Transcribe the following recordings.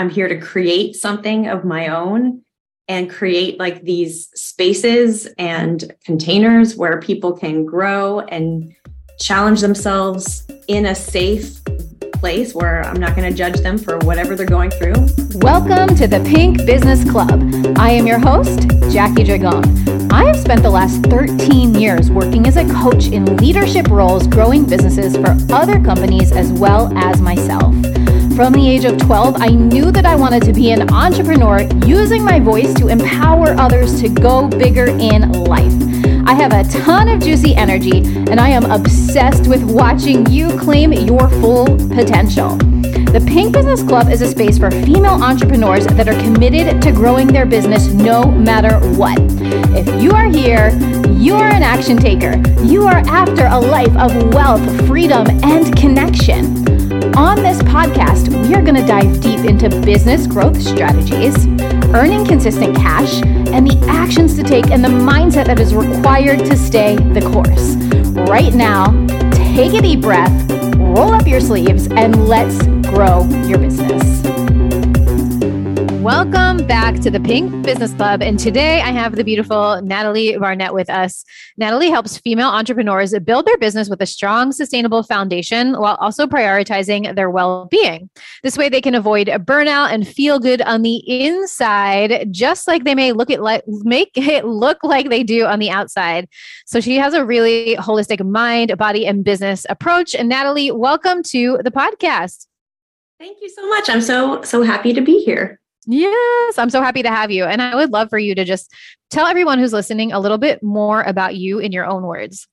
I'm here to create something of my own and create like these spaces and containers where people can grow and challenge themselves in a safe place where I'm not going to judge them for whatever they're going through. Welcome to the Pink Business Club. I am your host, Jackie Dragone. I have spent the last 13 years working as a coach in leadership roles, growing businesses for other companies as well as myself. From the age of 12, I knew that I wanted to be an entrepreneur using my voice to empower others to go bigger in life. I have a ton of juicy energy, and I am obsessed with watching you claim your full potential. The Pink Business Club is a space for female entrepreneurs that are committed to growing their business no matter what. If you are here, you are an action taker. You are after a life of wealth, freedom, and connection. On this podcast, we are going to dive deep into business growth strategies, earning consistent cash, and the actions to take and the mindset that is required to stay the course. Right now, take a deep breath, roll up your sleeves, and let's grow your business. Welcome back to the Pink Business Club. And today I have the beautiful Natalie Barnett with us. Natalie helps female entrepreneurs build their business with a strong, sustainable foundation while also prioritizing their well being. This way they can avoid a burnout and feel good on the inside, just like they may look it like make it look like they do on the outside. So she has a really holistic mind, body, and business approach. And Natalie, welcome to the podcast. Thank you so much. I'm so, so happy to be here. Yes, I'm so happy to have you. And I would love for you to just tell everyone who's listening a little bit more about you in your own words.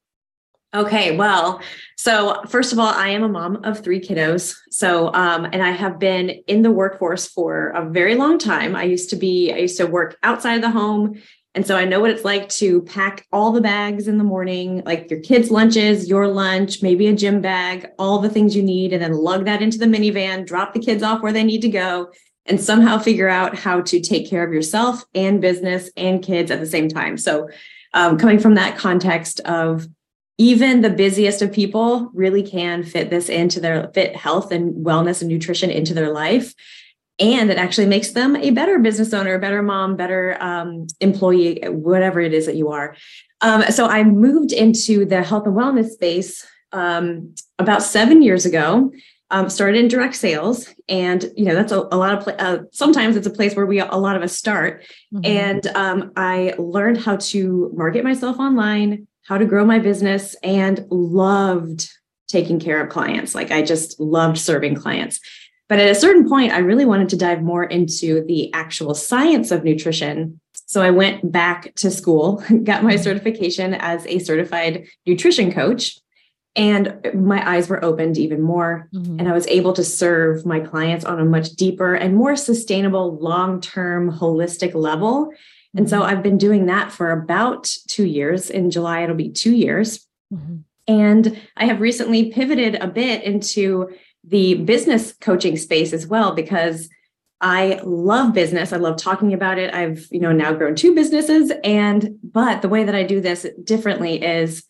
Okay, well, so first of all, I am a mom of three kiddos. So, um, and I have been in the workforce for a very long time. I used to be, I used to work outside of the home. And so I know what it's like to pack all the bags in the morning, like your kids' lunches, your lunch, maybe a gym bag, all the things you need, and then lug that into the minivan, drop the kids off where they need to go, and somehow figure out how to take care of yourself and business and kids at the same time. So, um, coming from that context of even the busiest of people really can fit this into their fit health and wellness and nutrition into their life. And it actually makes them a better business owner, a better mom, better um, employee, whatever it is that you are. Um, so I moved into the health and wellness space um, about seven years ago um, started in direct sales. And you know that's a, a lot of pla- uh, sometimes it's a place where we a lot of us start. Mm-hmm. and um, i learned how to market myself online how to grow my business and loved taking care of clients. Like i just loved serving clients. But at a certain point i really wanted to dive more into the actual science of nutrition. So i went back to school got my certification as a certified nutrition coach and my eyes were opened even more mm-hmm. and i was able to serve my clients on a much deeper and more sustainable long-term holistic level mm-hmm. and so mm-hmm. i've been doing that for about two years in july it'll be two years mm-hmm. and i have recently pivoted a bit into the business coaching space as well because I love business. I love talking about it. I've, you know, now grown two businesses and but the way that I do this differently is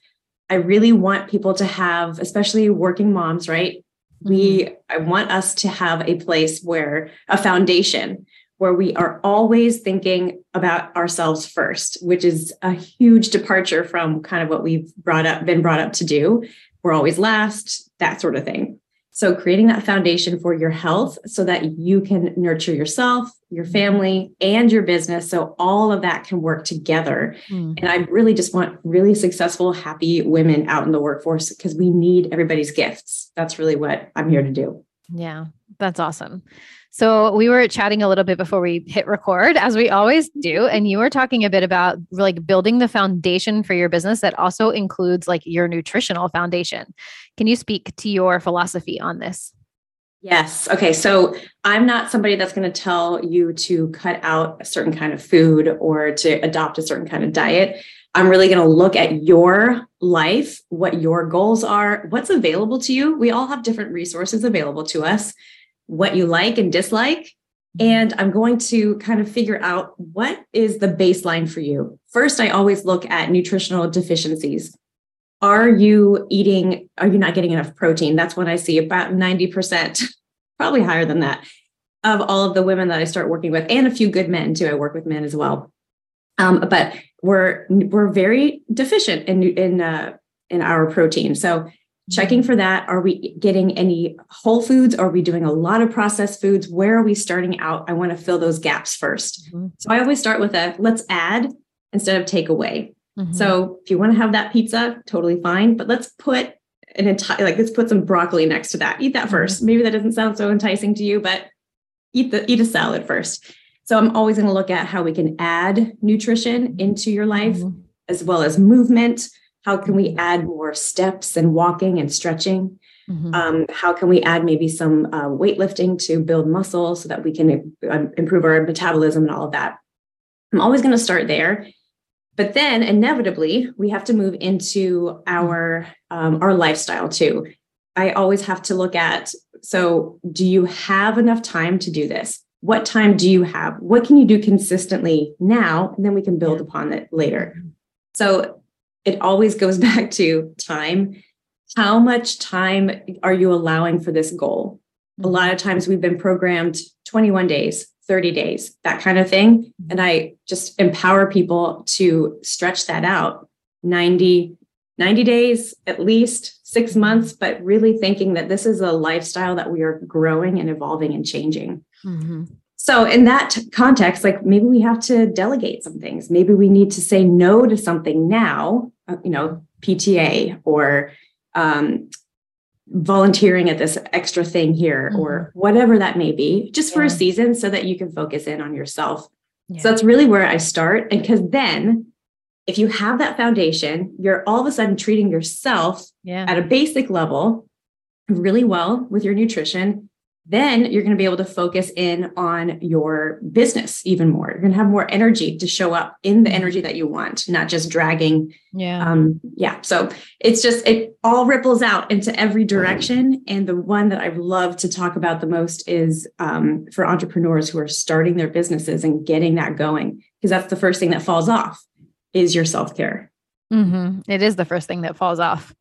I really want people to have, especially working moms, right? Mm-hmm. We, I want us to have a place where a foundation where we are always thinking about ourselves first, which is a huge departure from kind of what we've brought up, been brought up to do. We're always last, that sort of thing. So, creating that foundation for your health so that you can nurture yourself, your family, and your business. So, all of that can work together. Mm. And I really just want really successful, happy women out in the workforce because we need everybody's gifts. That's really what I'm here to do. Yeah, that's awesome. So we were chatting a little bit before we hit record, as we always do, and you were talking a bit about like building the foundation for your business that also includes like your nutritional foundation. Can you speak to your philosophy on this? Yes. Okay. So I'm not somebody that's going to tell you to cut out a certain kind of food or to adopt a certain kind of diet. I'm really going to look at your life, what your goals are, what's available to you. We all have different resources available to us what you like and dislike. And I'm going to kind of figure out what is the baseline for you. First, I always look at nutritional deficiencies. Are you eating, are you not getting enough protein? That's when I see about 90%, probably higher than that, of all of the women that I start working with, and a few good men too. I work with men as well. Um, but we're we're very deficient in in uh, in our protein. So checking for that. Are we getting any whole foods? Are we doing a lot of processed foods? Where are we starting out? I want to fill those gaps 1st mm-hmm. So I always start with a let's add instead of take away. Mm-hmm. So if you want to have that pizza, totally fine. But let's put an entire like let's put some broccoli next to that. Eat that 1st mm-hmm. Maybe that doesn't sound so enticing to you, but eat the eat a salad first. So I'm always going to look at how we can add nutrition into your life mm-hmm. as well as movement. How can we add more steps and walking and stretching? Mm-hmm. Um, how can we add maybe some uh, weightlifting to build muscle so that we can uh, improve our metabolism and all of that? I'm always going to start there. But then inevitably, we have to move into our um, our lifestyle too. I always have to look at so do you have enough time to do this? What time do you have? What can you do consistently now? And then we can build upon it later. So it always goes back to time. How much time are you allowing for this goal? A lot of times we've been programmed 21 days, 30 days, that kind of thing. Mm-hmm. And I just empower people to stretch that out 90, 90 days at least, six months, but really thinking that this is a lifestyle that we are growing and evolving and changing. Mm-hmm. So, in that context, like maybe we have to delegate some things. Maybe we need to say no to something now, uh, you know, PTA or um, volunteering at this extra thing here mm-hmm. or whatever that may be, just yeah. for a season so that you can focus in on yourself. Yeah. So, that's really where I start. And because then if you have that foundation, you're all of a sudden treating yourself yeah. at a basic level really well with your nutrition. Then you're going to be able to focus in on your business even more. You're going to have more energy to show up in the energy that you want, not just dragging. Yeah. Um, yeah. So it's just, it all ripples out into every direction. And the one that I love to talk about the most is um, for entrepreneurs who are starting their businesses and getting that going, because that's the first thing that falls off is your self care. Mm-hmm. It is the first thing that falls off.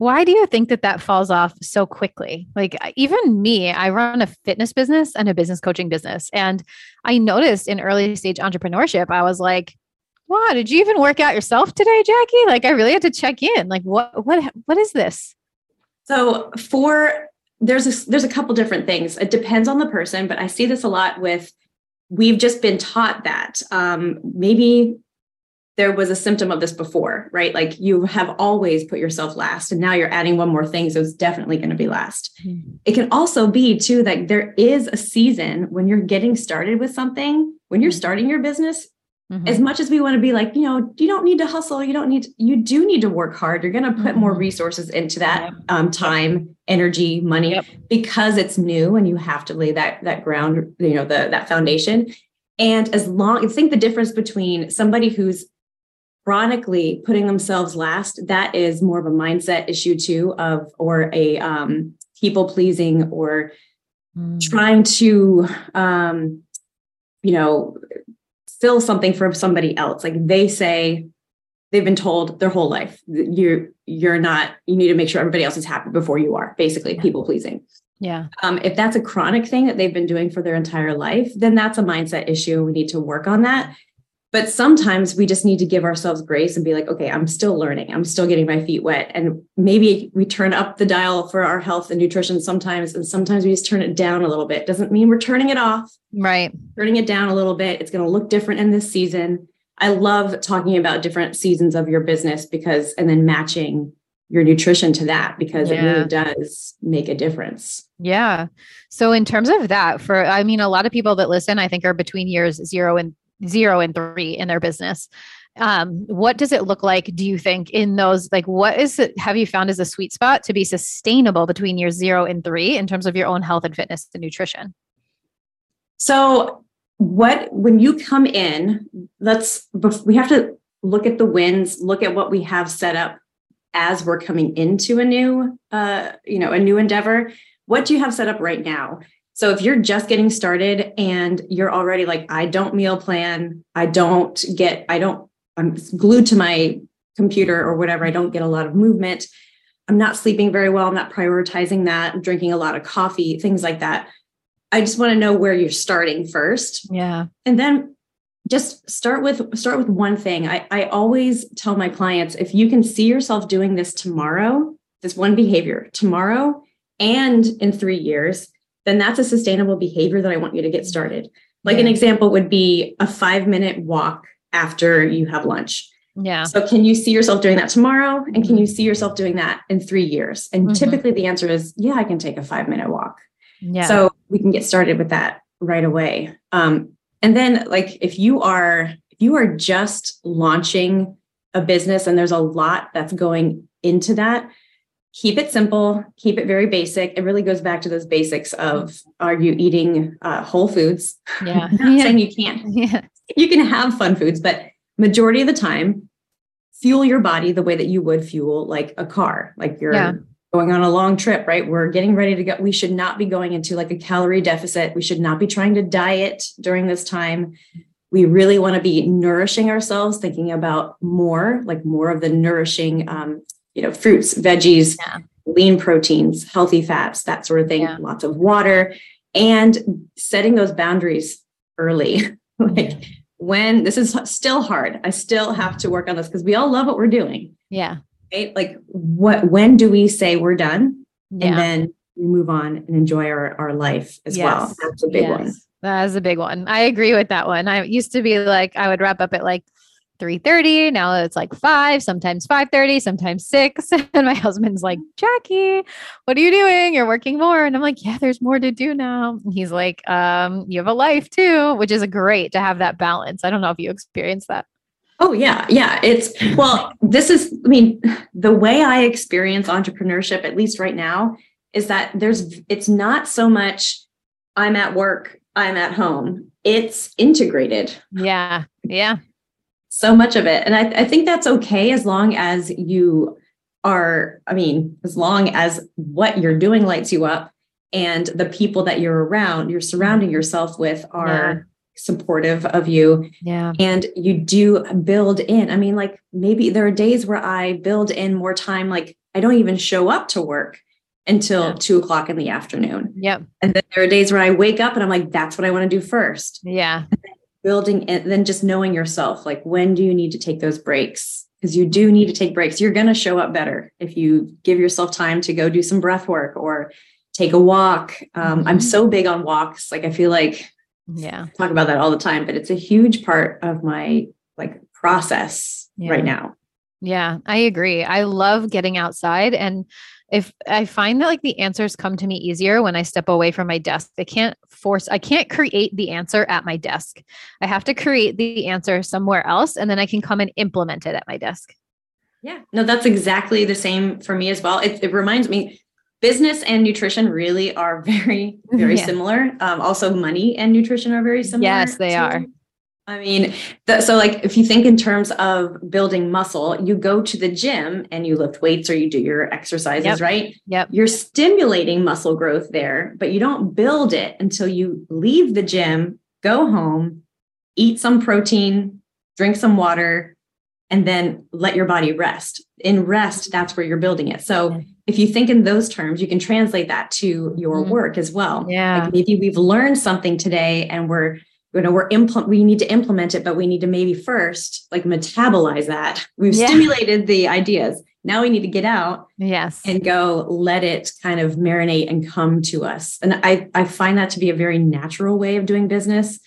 Why do you think that that falls off so quickly? Like, even me, I run a fitness business and a business coaching business. And I noticed in early stage entrepreneurship, I was like, wow, did you even work out yourself today, Jackie? Like, I really had to check in. Like, what, what, what is this? So, for there's a, there's a couple different things. It depends on the person, but I see this a lot with we've just been taught that um, maybe there was a symptom of this before, right? Like you have always put yourself last, and now you're adding one more thing. So it's definitely going to be last. Mm-hmm. It can also be, too, that there is a season when you're getting started with something, when you're mm-hmm. starting your business. Mm-hmm. As much as we want to be like, you know, you don't need to hustle, you don't need, to, you do need to work hard. You're going to put more mm-hmm. resources into that yep. um, time, energy, money, yep. because it's new and you have to lay that that ground, you know, the that foundation. And as long, I think the difference between somebody who's chronically putting themselves last, that is more of a mindset issue too, of or a um, people pleasing or mm. trying to, um, you know, fill something for somebody else. Like they say, they've been told their whole life you're you're not you need to make sure everybody else is happy before you are basically yeah. people pleasing yeah um, if that's a chronic thing that they've been doing for their entire life then that's a mindset issue we need to work on that but sometimes we just need to give ourselves grace and be like, okay, I'm still learning. I'm still getting my feet wet. And maybe we turn up the dial for our health and nutrition sometimes, and sometimes we just turn it down a little bit. Doesn't mean we're turning it off. Right. Turning it down a little bit. It's going to look different in this season. I love talking about different seasons of your business because, and then matching your nutrition to that because yeah. it really does make a difference. Yeah. So in terms of that, for I mean, a lot of people that listen, I think are between years zero and zero and three in their business. Um, what does it look like do you think in those like what is it have you found as a sweet spot to be sustainable between year zero and three in terms of your own health and fitness and nutrition? So what when you come in let's we have to look at the wins look at what we have set up as we're coming into a new uh you know a new endeavor. What do you have set up right now so if you're just getting started and you're already like, I don't meal plan, I don't get, I don't, I'm glued to my computer or whatever, I don't get a lot of movement. I'm not sleeping very well. I'm not prioritizing that. I'm drinking a lot of coffee, things like that. I just want to know where you're starting first. Yeah. And then just start with start with one thing. I, I always tell my clients if you can see yourself doing this tomorrow, this one behavior tomorrow and in three years, then that's a sustainable behavior that I want you to get started. Like yeah. an example would be a five minute walk after you have lunch. Yeah. So can you see yourself doing that tomorrow? And can you see yourself doing that in three years? And mm-hmm. typically the answer is, yeah, I can take a five minute walk. Yeah. So we can get started with that right away. Um, and then like if you are if you are just launching a business and there's a lot that's going into that, keep it simple, keep it very basic. It really goes back to those basics of are you eating uh, whole foods? Yeah. not yeah. saying you can't. Yeah. You can have fun foods, but majority of the time, fuel your body the way that you would fuel like a car, like you're yeah. going on a long trip, right? We're getting ready to go. We should not be going into like a calorie deficit. We should not be trying to diet during this time. We really want to be nourishing ourselves, thinking about more, like more of the nourishing um, you know, fruits, veggies, yeah. lean proteins, healthy fats, that sort of thing, yeah. lots of water, and setting those boundaries early. like when this is still hard, I still have to work on this because we all love what we're doing. Yeah. Right? Like what when do we say we're done? Yeah. And then we move on and enjoy our, our life as yes. well. That's a big yes. one. That is a big one. I agree with that one. I used to be like, I would wrap up at like 3:30 now it's like 5 sometimes 5:30 sometimes 6 and my husband's like Jackie what are you doing you're working more and I'm like yeah there's more to do now and he's like um you have a life too which is great to have that balance I don't know if you experience that Oh yeah, yeah. It's well, this is I mean, the way I experience entrepreneurship at least right now is that there's it's not so much I'm at work, I'm at home. It's integrated. Yeah. Yeah so much of it. And I, I think that's okay as long as you are, I mean, as long as what you're doing lights you up and the people that you're around, you're surrounding yourself with are yeah. supportive of you. Yeah. And you do build in. I mean, like maybe there are days where I build in more time, like I don't even show up to work until yeah. two o'clock in the afternoon. Yep. And then there are days where I wake up and I'm like, that's what I want to do first. Yeah building and then just knowing yourself like when do you need to take those breaks? Because you do need to take breaks. You're going to show up better if you give yourself time to go do some breath work or take a walk. Um, mm-hmm. i'm so big on walks. Like i feel like yeah. Talk about that all the time but it's a huge part of my like process yeah. right now. Yeah i agree. I love getting outside and if I find that like the answers come to me easier when I step away from my desk. I can't force, I can't create the answer at my desk. I have to create the answer somewhere else and then I can come and implement it at my desk. Yeah, no, that's exactly the same for me as well. It, it reminds me, business and nutrition really are very, very yeah. similar. Um, also, money and nutrition are very similar. Yes, they are. I mean, so like if you think in terms of building muscle, you go to the gym and you lift weights or you do your exercises, yep. right? Yep. You're stimulating muscle growth there, but you don't build it until you leave the gym, go home, eat some protein, drink some water, and then let your body rest. In rest, that's where you're building it. So if you think in those terms, you can translate that to your mm-hmm. work as well. Yeah. Like maybe we've learned something today and we're you know we're implement we need to implement it but we need to maybe first like metabolize that. We've yeah. stimulated the ideas. Now we need to get out yes. and go let it kind of marinate and come to us. And i i find that to be a very natural way of doing business.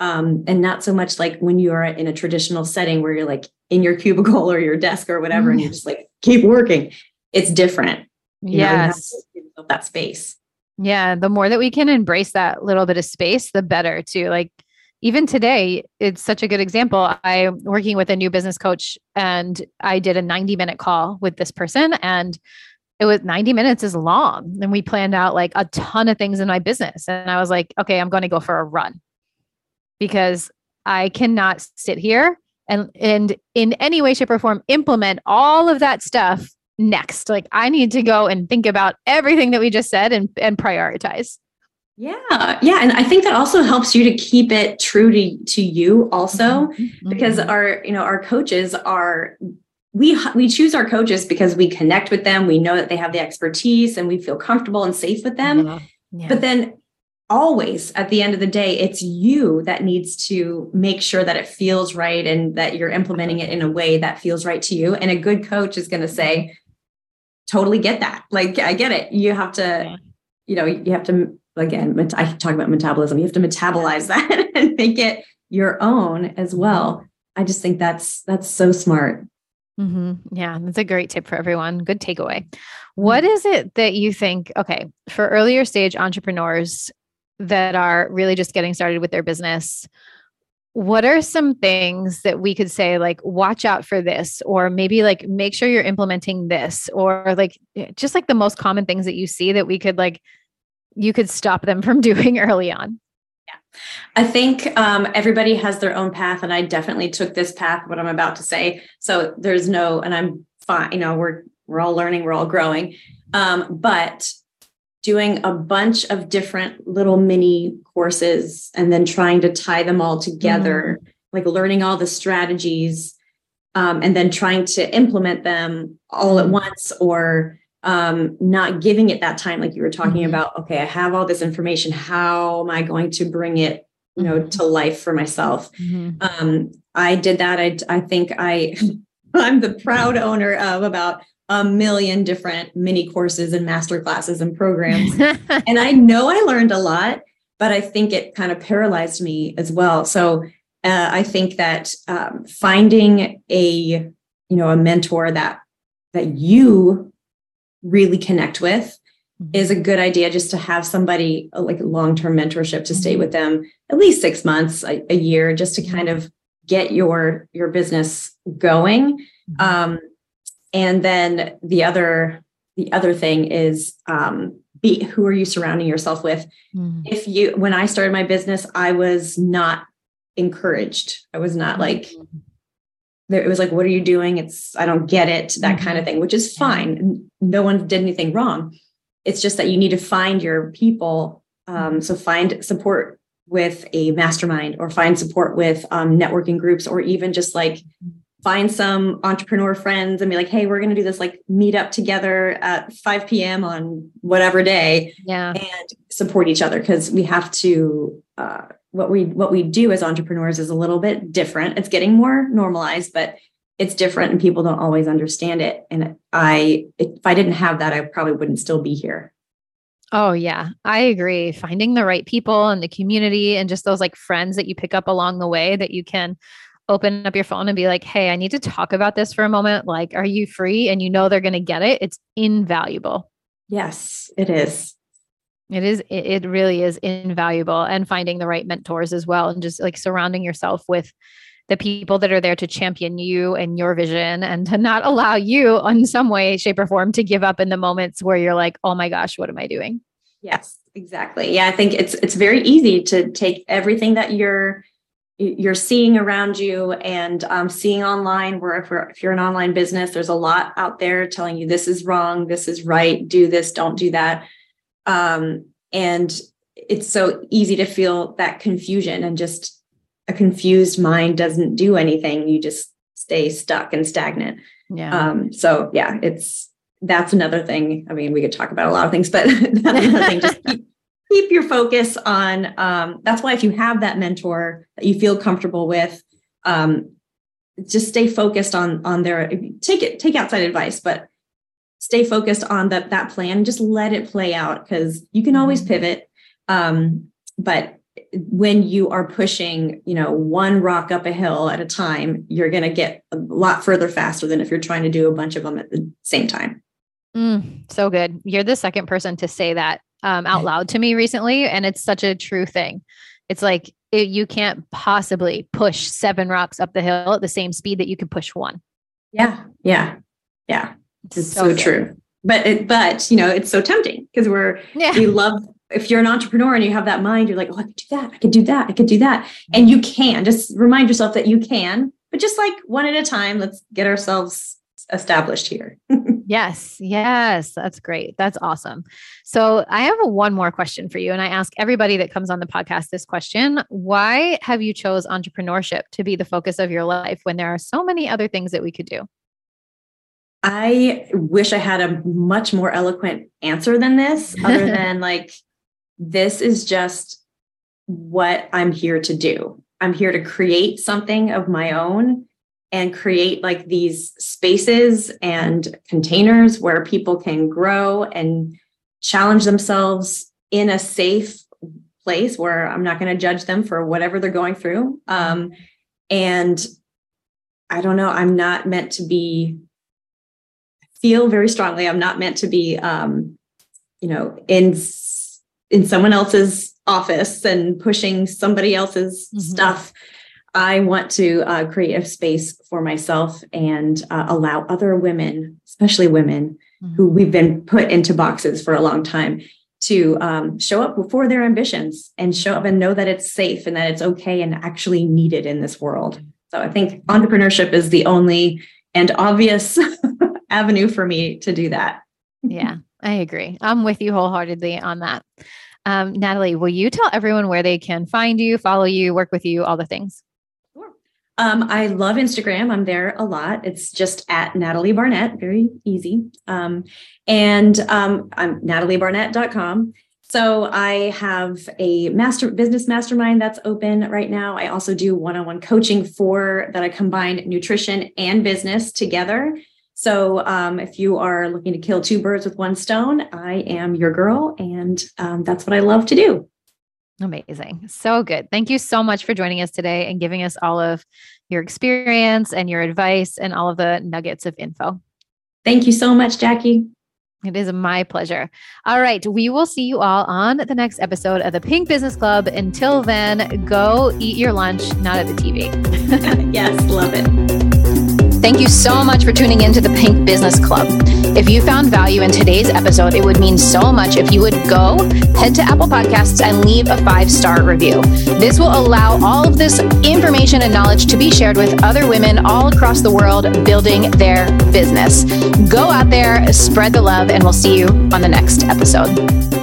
Um, and not so much like when you are in a traditional setting where you're like in your cubicle or your desk or whatever mm-hmm. and you're just like keep working. It's different. Yes. know, that space. Yeah the more that we can embrace that little bit of space the better too. Like even today, it's such a good example. I'm working with a new business coach and I did a 90 minute call with this person and it was 90 minutes is long. And we planned out like a ton of things in my business. And I was like, okay, I'm going to go for a run because I cannot sit here and and in any way, shape, or form implement all of that stuff next. Like I need to go and think about everything that we just said and, and prioritize. Yeah, yeah, and I think that also helps you to keep it true to to you also mm-hmm. because mm-hmm. our you know our coaches are we we choose our coaches because we connect with them, we know that they have the expertise and we feel comfortable and safe with them. Yeah. Yeah. But then always at the end of the day, it's you that needs to make sure that it feels right and that you're implementing it in a way that feels right to you. And a good coach is going to say, totally get that. Like, I get it. You have to, you know, you have to, again, I talk about metabolism. You have to metabolize that and make it your own as well. I just think that's, that's so smart. Mm-hmm. Yeah, that's a great tip for everyone. Good takeaway. What mm-hmm. it that you think, okay, for earlier stage entrepreneurs that are really just getting started with their business, what are some things that we could say, like, watch out for this, or maybe like make sure you're implementing this, or like eh, just like the most common things that you see that we could like, you could stop them from doing early on? Yeah. I think um, everybody has their own path, and I definitely took this path. What I'm about to say, so there's no, and I'm fine. You know, we're we're all learning, we're all growing, um, but doing a bunch of different little mini courses and then trying to tie them all together, mm-hmm. like learning all the strategies, um, and then trying to implement them all at once, or um, not giving it that time, like you were talking mm-hmm. about. Okay, I have all this information. How am I going to bring it, you know, mm-hmm. to life for myself? Mm-hmm. Um, I did that. I I think I I'm the proud owner of about a million different mini courses and master classes and programs, and I know I learned a lot, but I think it kind of paralyzed me as well. So uh, I think that um, finding a you know a mentor that that you really connect with mm-hmm. is a good idea just to have somebody uh, like long-term mentorship to stay mm-hmm. with them at least six months a, a year just to kind of get your your business going mm-hmm. um, and then the other the other thing is um, be who are you surrounding yourself with mm-hmm. if you when i started my business i was not encouraged i was not like mm-hmm it was like, what are you doing? It's, I don't get it, that mm-hmm. kind of thing, which is fine. No one did anything wrong. It's just that you need to find your people. Um, so find support with a mastermind or find support with um, networking groups or even just like find some entrepreneur friends and be like, hey, we're going to do this like meet up together at 5 p.m. on whatever day. Yeah. And support each other because we have to uh, what we what we do as entrepreneurs is a little bit different. It's getting more normalized, but it's different and people don't always understand it. And I if I didn't have that, I probably wouldn't still be here. Oh yeah, I agree. Finding the right people and the community and just those like friends that you pick up along the way that you can open up your phone and be like, "Hey, I need to talk about this for a moment. Like, are you free?" and you know they're going to get it. It's invaluable. Yes, it is. It is, it really is invaluable and finding the right mentors as well. And just like surrounding yourself with the people that are there to champion you and your vision and to not allow you in some way, shape, or form to give up in the moments where you're like, oh my gosh, what am I doing? Yes, exactly. Yeah, I think it's it's very easy to take everything that you're you're seeing around you and um, seeing online where if, if, you're an online business there's a lot out there telling you this is wrong this is right do this don't do that um, and it's so easy to feel that confusion and just a confused mind doesn't do anything. You just stay stuck and stagnant. Yeah. Um, so yeah, it's that's another thing. I mean, we could talk about a lot of things, but that's another thing. Just keep, keep your focus on um, that's why if you have that mentor that you feel comfortable with, um, just stay focused on on their take it take outside advice, but stay focused on that that plan just let it play out because you can always mm-hmm. pivot um, but when you are pushing you know one rock up a hill at a time you're going to get a lot further faster than if you're trying to do a bunch of them at the same time. Mm, so good. You're the second person to say that um, out loud to me recently and it's such a true thing. It's like it, you can't possibly push seven rocks up the hill at the same speed that you could push one. Yeah yeah yeah. It's so, so true. But it, but you know, it's so tempting because we're yeah. we love if you're an entrepreneur and you have that mind, you're like, oh, I could do that, I could do that, I could do that. And you can just remind yourself that you can, but just like one at a time, let's get ourselves established here. yes, yes, that's great. That's awesome. So I have one more question for you, and I ask everybody that comes on the podcast this question: Why have you chose entrepreneurship to be the focus of your life when there are so many other things that we could do? I wish I had a much more eloquent answer than this, other than like this is just what I'm here to do. I'm here to create something of my own and create like these spaces and containers where people can grow and challenge themselves in a safe place where I'm not going to judge them for whatever they're going through. Um, and I don't know, I'm not meant to be, feel very strongly, I'm not meant to be, um, you know, in in someone else's office and pushing somebody else's mm-hmm. stuff. I want to uh, create a space for myself and uh, allow other women, especially women mm-hmm. who we've been put into boxes for a long time, to um, show up for their ambitions and show up and know that it's safe and that it's okay and actually needed in this world. So I think entrepreneurship is the only and obvious avenue for me to do that. yeah, I agree. I'm with you wholeheartedly on that. Um, Natalie, will you tell everyone where they can find you, follow you, work with you, all the things? Sure. Um, I love Instagram. I'm there a lot. It's just at Natalie Barnett, very easy. Um, and um, I'm nataliebarnett.com. So I have a master business mastermind that's open right now. I also do one-on-one coaching for that I combine nutrition and business together. So um, if you are looking to kill two birds with one stone, I am your girl. And um, that's what I love to do. Amazing. So good. Thank you so much for joining us today and giving us all of your experience and your advice and all of the nuggets of info. Thank you so much, Jackie. It is my pleasure. All right. We will see you all on the next episode of the Pink Business Club. Until then, go eat your lunch, not at the TV. yes, love it. Thank you so much for tuning in to the Pink Business Club. If you found value in today's episode, it would mean so much if you would go head to Apple Podcasts and leave a five star review. This will allow all of this information and knowledge to be shared with other women all across the world building their business. Go out there, spread the love, and we'll see you on the next episode.